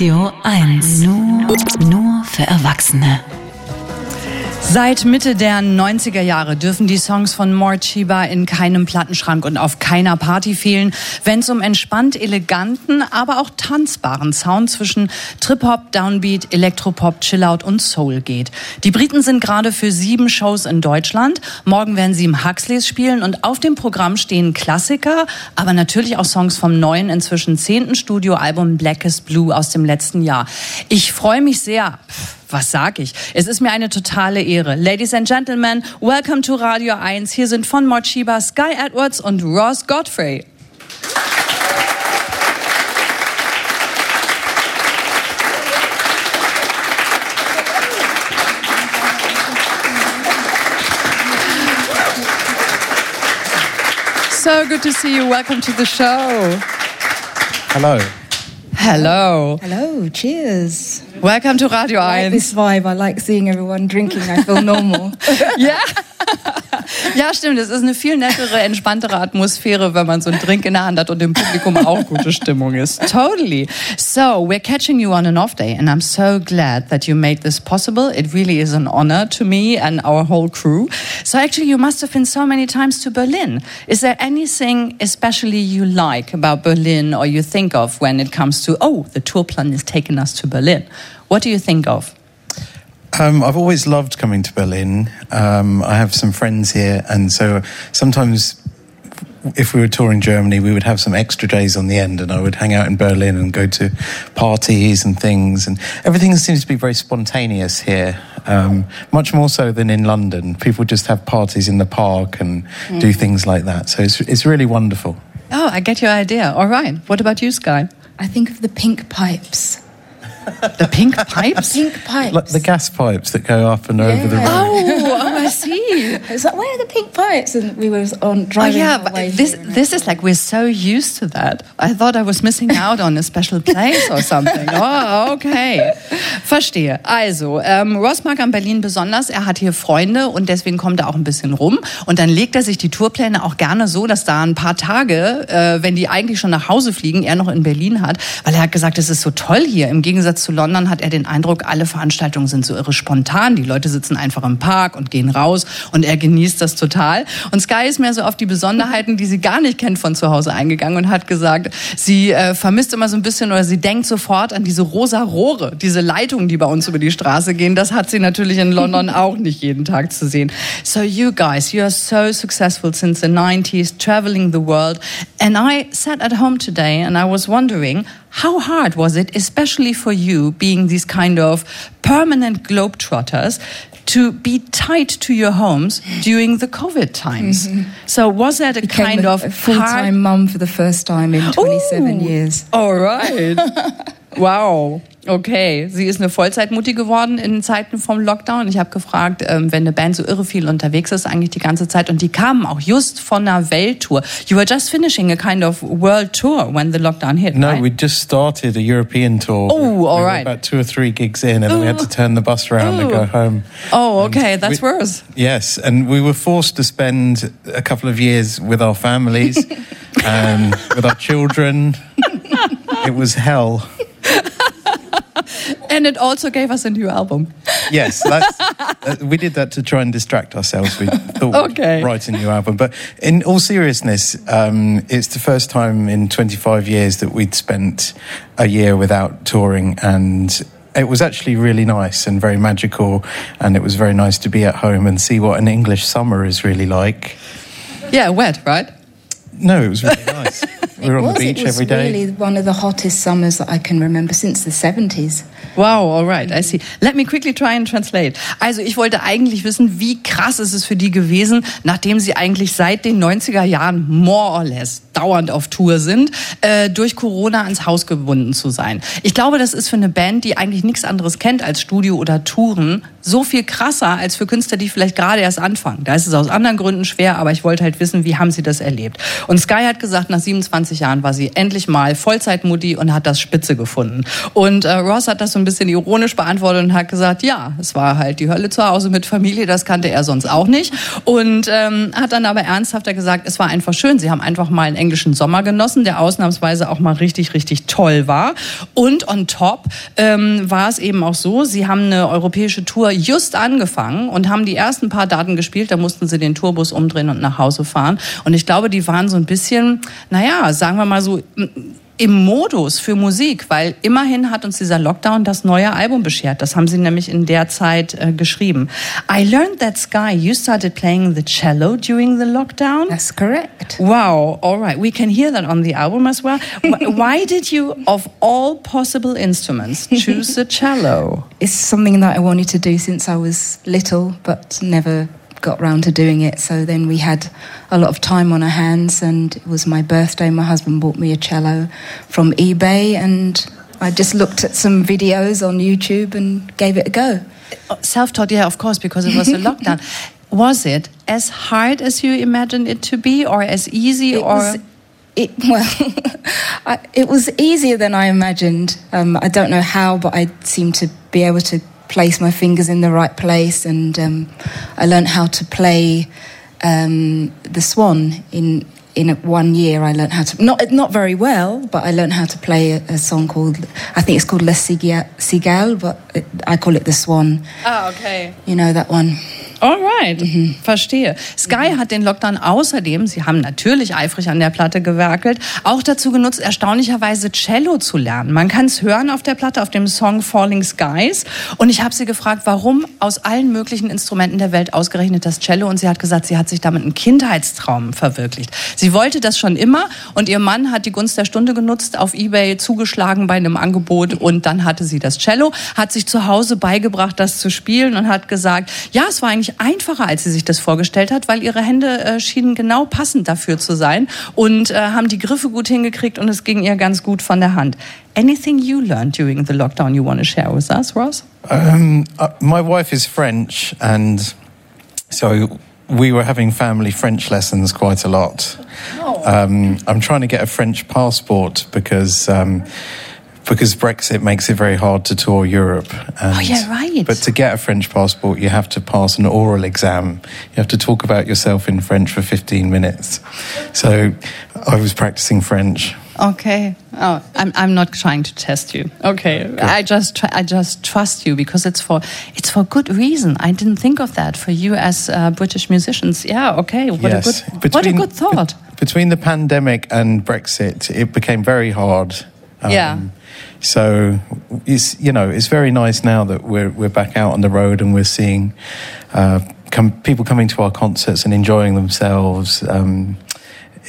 Radio 1. Nur, nur für Erwachsene. Seit Mitte der 90er Jahre dürfen die Songs von Mort Chiba in keinem Plattenschrank und auf keiner Party fehlen, wenn es um entspannt eleganten, aber auch tanzbaren Sound zwischen Trip-Hop, Downbeat, Elektropop, Chillout und Soul geht. Die Briten sind gerade für sieben Shows in Deutschland. Morgen werden sie im Huxleys spielen und auf dem Programm stehen Klassiker, aber natürlich auch Songs vom neuen, inzwischen zehnten Studioalbum Blackest Blue aus dem letzten Jahr. Ich freue mich sehr was sag ich? Es ist mir eine totale Ehre. Ladies and Gentlemen, welcome to Radio 1. Hier sind von Mochiba Sky Edwards und Ross Godfrey. So good to see you. Welcome to the show. Hello. Hello. Hello, cheers. Welcome to Radio I 1. like this vibe. I like seeing everyone drinking. I feel normal. Ja. Ja, stimmt. Es ist eine viel nettere, entspanntere Atmosphäre, wenn man so einen Drink in der Hand hat und im Publikum auch gute Stimmung ist. Totally. So, we're catching you on an off day and I'm so glad that you made this possible. It really is an honor to me and our whole crew. So actually, you must have been so many times to Berlin. Is there anything especially you like about Berlin or you think of when it comes to, oh, the tour plan is taking us to Berlin? What do you think of? Um, I've always loved coming to Berlin. Um, I have some friends here, and so sometimes if we were touring Germany, we would have some extra days on the end, and I would hang out in Berlin and go to parties and things. And everything seems to be very spontaneous here, um, much more so than in London. People just have parties in the park and do things like that. So it's, it's really wonderful. Oh, I get your idea. All right. What about you, Sky? I think of the pink pipes. The pink pipes? Pink pipes. Like the gas pipes that go up and over the road. Oh, oh, I see. It's like, where are the pink pipes? And we were on Oh driving. yeah, our but this this is like we're so used to that. I thought I was missing out on a special place or something. Oh, okay. Verstehe. Also, ähm, Ross mag an Berlin besonders. Er hat hier Freunde und deswegen kommt er auch ein bisschen rum. Und dann legt er sich die Tourpläne auch gerne so, dass da ein paar Tage, äh, wenn die eigentlich schon nach Hause fliegen, er noch in Berlin hat. Weil er hat gesagt, es ist so toll hier. Im Gegensatz zu London hat er den Eindruck, alle Veranstaltungen sind so irre spontan. Die Leute sitzen einfach im Park und gehen raus und er genießt das total. Und Sky ist mehr so auf die Besonderheiten, die sie gar nicht kennt, von zu Hause eingegangen und hat gesagt, sie äh, vermisst immer so ein bisschen oder sie denkt sofort an diese rosa Rohre, diese Leitungen, die bei uns über die Straße gehen. Das hat sie natürlich in London auch nicht jeden Tag zu sehen. So you guys, you are so successful since the 90s, traveling the world. And I sat at home today and I was wondering, how hard was it, especially for you, being these kind of permanent globetrotters, to be tied to your homes during the COVID times? Mm-hmm. So was that a Became kind a, of a full-time hard mum for the first time in 27 Ooh. years. All right. wow. Okay, sie ist eine Vollzeitmutti geworden in Zeiten vom Lockdown. Ich habe gefragt, ähm, wenn eine Band so irre viel unterwegs ist, eigentlich die ganze Zeit, und die kamen auch just von einer Welttour. You were just finishing a kind of world tour when the lockdown hit. No, right? we just started a European tour. Oh, We all were right. About two or three gigs in, and then we had to turn the bus around and Ooh. go home. Oh, okay, that's we- worse. Yes, and we were forced to spend a couple of years with our families and with our children. It was hell. And it also gave us a new album. Yes, that's, uh, we did that to try and distract ourselves. We thought Okay. we'd write a new album, but in all seriousness, um, it's the first time in 25 years that we'd spent a year without touring, and it was actually really nice and very magical. And it was very nice to be at home and see what an English summer is really like. Yeah, wet, right? No, it was really nice. we were on Was the it beach was every day. really one of the hottest summers that I can remember since the 70s. Wow, all right, I see. Let me quickly try and translate. Also ich wollte eigentlich wissen, wie krass ist es für die gewesen, nachdem sie eigentlich seit den 90er Jahren more or less dauernd auf Tour sind, äh, durch Corona ans Haus gebunden zu sein. Ich glaube, das ist für eine Band, die eigentlich nichts anderes kennt als Studio oder Touren, so viel krasser als für Künstler, die vielleicht gerade erst anfangen. Da ist es aus anderen Gründen schwer, aber ich wollte halt wissen, wie haben sie das erlebt. Und Sky hat gesagt, nach 27 Jahren war sie endlich mal Vollzeitmutti und hat das Spitze gefunden. Und äh, Ross hat das so ein bisschen ironisch beantwortet und hat gesagt, ja, es war halt die Hölle zu Hause mit Familie, das kannte er sonst auch nicht. Und ähm, hat dann aber ernsthafter gesagt, es war einfach schön. Sie haben einfach mal einen englischen Sommer genossen, der ausnahmsweise auch mal richtig, richtig toll war. Und on top ähm, war es eben auch so, sie haben eine europäische Tour just angefangen und haben die ersten paar Daten gespielt, da mussten sie den Tourbus umdrehen und nach Hause fahren. Und ich glaube, die waren so ein bisschen, naja, sagen wir mal so, im Modus für Musik, weil immerhin hat uns dieser Lockdown das neue Album beschert. Das haben sie nämlich in der Zeit äh, geschrieben. I learned that Sky, you started playing the cello during the lockdown. That's correct. Wow, all right. We can hear that on the album as well. Why did you, of all possible instruments, choose the cello? It's something that I wanted to do since I was little, but never got round to doing it. So then we had a lot of time on our hands, and it was my birthday. My husband bought me a cello from eBay, and I just looked at some videos on YouTube and gave it a go. Self taught, yeah, of course, because it was a lockdown. Was it as hard as you imagined it to be, or as easy, it or? Was, it, well, I, it was easier than I imagined. Um, I don't know how, but I seemed to be able to place my fingers in the right place, and um, I learned how to play um, the swan in in one year. I learned how to not not very well, but I learned how to play a, a song called I think it's called La Cigale, but it, I call it the Swan. Oh, okay. You know that one. Alright, mhm. verstehe. Sky hat den Lockdown außerdem, sie haben natürlich eifrig an der Platte gewerkelt, auch dazu genutzt, erstaunlicherweise Cello zu lernen. Man kann es hören auf der Platte, auf dem Song Falling Skies. Und ich habe sie gefragt, warum aus allen möglichen Instrumenten der Welt ausgerechnet das Cello. Und sie hat gesagt, sie hat sich damit einen Kindheitstraum verwirklicht. Sie wollte das schon immer und ihr Mann hat die Gunst der Stunde genutzt, auf Ebay zugeschlagen bei einem Angebot und dann hatte sie das Cello, hat sich zu Hause beigebracht, das zu spielen und hat gesagt, ja, es war eigentlich einfacher, als sie sich das vorgestellt hat, weil ihre Hände äh, schienen genau passend dafür zu sein und äh, haben die Griffe gut hingekriegt und es ging ihr ganz gut von der Hand. Anything you learned during the lockdown you want to share with us, Ross? Um, uh, my wife is French, and so we were having family French lessons quite a lot. Oh. Um, I'm trying to get a French passport because. Um, because Brexit makes it very hard to tour Europe. And, oh, yeah, right. But to get a French passport, you have to pass an oral exam. You have to talk about yourself in French for 15 minutes. So I was practicing French. Okay. Oh, I'm, I'm not trying to test you. Okay. Good. I just try, I just trust you because it's for it's for good reason. I didn't think of that for you as uh, British musicians. Yeah. Okay. What yes. a good between, what a good thought. Be, between the pandemic and Brexit, it became very hard. Um, yeah so it's you know it's very nice now that we're we're back out on the road and we're seeing uh, people coming to our concerts and enjoying themselves. Um,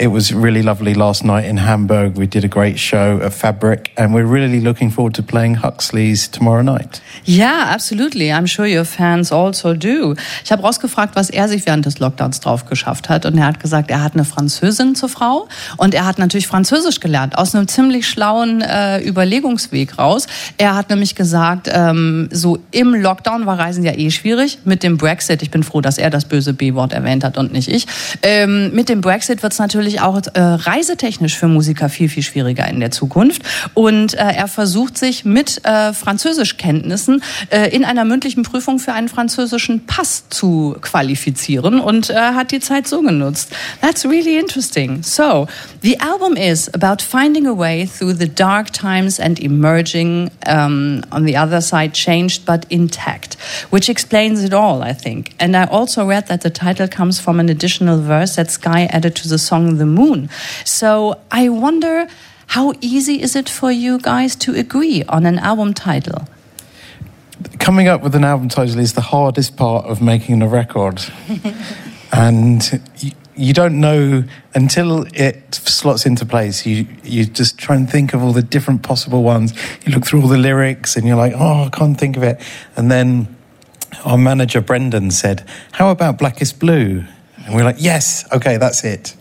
it was really lovely last night in Hamburg. We did a great show of Fabric, and we're really looking forward to playing Huxley's tomorrow night. Yeah, absolutely. I'm sure your fans also do. Ich habe rausgefragt, was er sich während des Lockdowns drauf geschafft hat, und er hat gesagt, er hat eine Französin zur Frau und er hat natürlich Französisch gelernt aus einem ziemlich schlauen äh, Überlegungsweg raus. Er hat nämlich gesagt, ähm, so im Lockdown war Reisen ja eh schwierig mit dem Brexit. Ich bin froh, dass er das böse B-Wort erwähnt hat und nicht ich. Ähm, mit dem Brexit wird es natürlich natürlich auch äh, reisetechnisch für Musiker viel, viel schwieriger in der Zukunft. Und äh, er versucht sich mit äh, Französischkenntnissen äh, in einer mündlichen Prüfung für einen französischen Pass zu qualifizieren und äh, hat die Zeit so genutzt. That's really interesting. So, the album is about finding a way through the dark times and emerging um, on the other side changed but intact, which explains it all, I think. And I also read that the title comes from an additional verse that Sky added to the song the moon. So I wonder how easy is it for you guys to agree on an album title? Coming up with an album title is the hardest part of making a record. and you, you don't know until it slots into place. You you just try and think of all the different possible ones. You look through all the lyrics and you're like, oh, I can't think of it. And then our manager Brendan said, "How about Blackest Blue?" And we're like, "Yes, okay, that's it."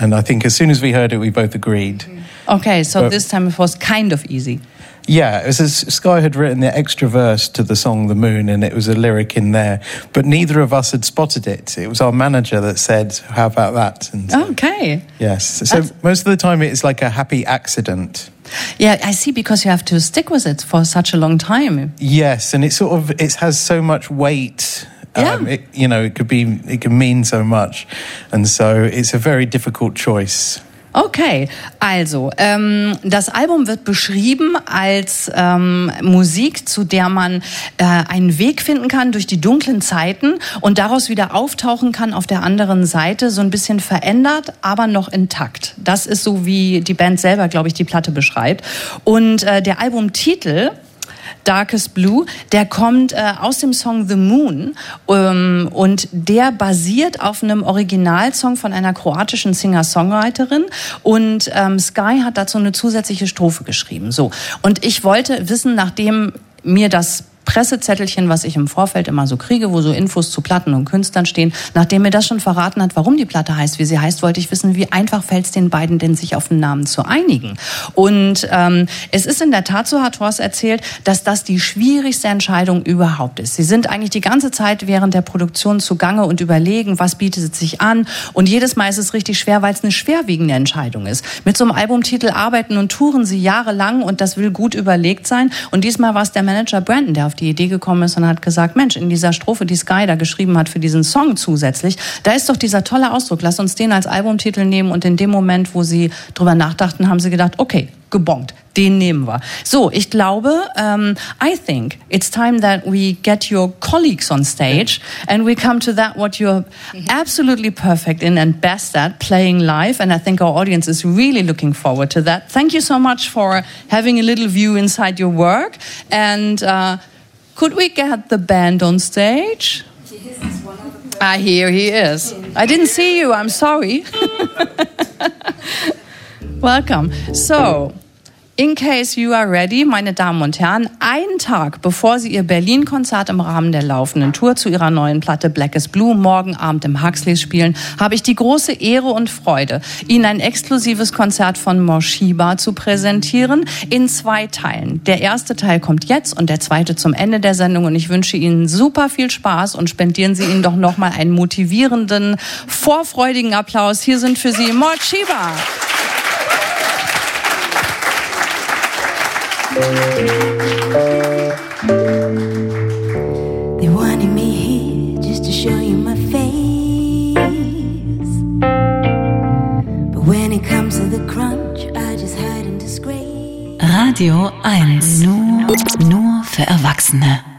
And I think as soon as we heard it, we both agreed. Okay, so but, this time it was kind of easy. Yeah, it was as Sky had written the extra verse to the song The Moon, and it was a lyric in there. But neither of us had spotted it. It was our manager that said, How about that? And, okay. Yes. So That's... most of the time it's like a happy accident. Yeah, I see. Because you have to stick with it for such a long time. Yes, and it sort of it has so much weight. Yeah. Um, it, you know, it could be it can mean so much, and so it's a very difficult choice. Okay, also ähm, das Album wird beschrieben als ähm, Musik, zu der man äh, einen Weg finden kann durch die dunklen Zeiten und daraus wieder auftauchen kann auf der anderen Seite, so ein bisschen verändert, aber noch intakt. Das ist so, wie die Band selber, glaube ich, die Platte beschreibt. Und äh, der Albumtitel Darkest Blue, der kommt äh, aus dem Song The Moon ähm, und der basiert auf einem Originalsong von einer kroatischen Singer-Songwriterin und ähm, Sky hat dazu eine zusätzliche Strophe geschrieben. So und ich wollte wissen, nachdem mir das Pressezettelchen, was ich im Vorfeld immer so kriege, wo so Infos zu Platten und Künstlern stehen. Nachdem mir das schon verraten hat, warum die Platte heißt, wie sie heißt, wollte ich wissen, wie einfach fällt es den beiden denn, sich auf einen Namen zu einigen. Und ähm, es ist in der Tat so, hat Thors erzählt, dass das die schwierigste Entscheidung überhaupt ist. Sie sind eigentlich die ganze Zeit während der Produktion zugange und überlegen, was bietet sich an. Und jedes Mal ist es richtig schwer, weil es eine schwerwiegende Entscheidung ist. Mit so einem Albumtitel arbeiten und touren sie jahrelang und das will gut überlegt sein. Und diesmal war es der Manager Brandon, der auf die Idee gekommen ist und hat gesagt, Mensch, in dieser Strophe, die Sky da geschrieben hat für diesen Song zusätzlich, da ist doch dieser tolle Ausdruck, lass uns den als Albumtitel nehmen und in dem Moment, wo sie drüber nachdachten, haben sie gedacht, okay, gebongt, den nehmen wir. So, ich glaube, um, I think it's time that we get your colleagues on stage and we come to that what you're absolutely perfect in and best at, playing live. And I think our audience is really looking forward to that. Thank you so much for having a little view inside your work. And uh, could we get the band on stage? Ah, I hear he is. I didn't see you. I'm sorry. Welcome. So, in case you are ready, meine Damen und Herren, einen Tag bevor Sie Ihr Berlin-Konzert im Rahmen der laufenden Tour zu Ihrer neuen Platte Black is Blue morgen Abend im Huxleys spielen, habe ich die große Ehre und Freude, Ihnen ein exklusives Konzert von Morshiba zu präsentieren in zwei Teilen. Der erste Teil kommt jetzt und der zweite zum Ende der Sendung und ich wünsche Ihnen super viel Spaß und spendieren Sie ihnen doch nochmal einen motivierenden, vorfreudigen Applaus. Hier sind für Sie Morshiba. They wanted me here just my face. But when it comes to the crunch, I just hide in disgrace. Radio 1. Nur, nur für Erwachsene.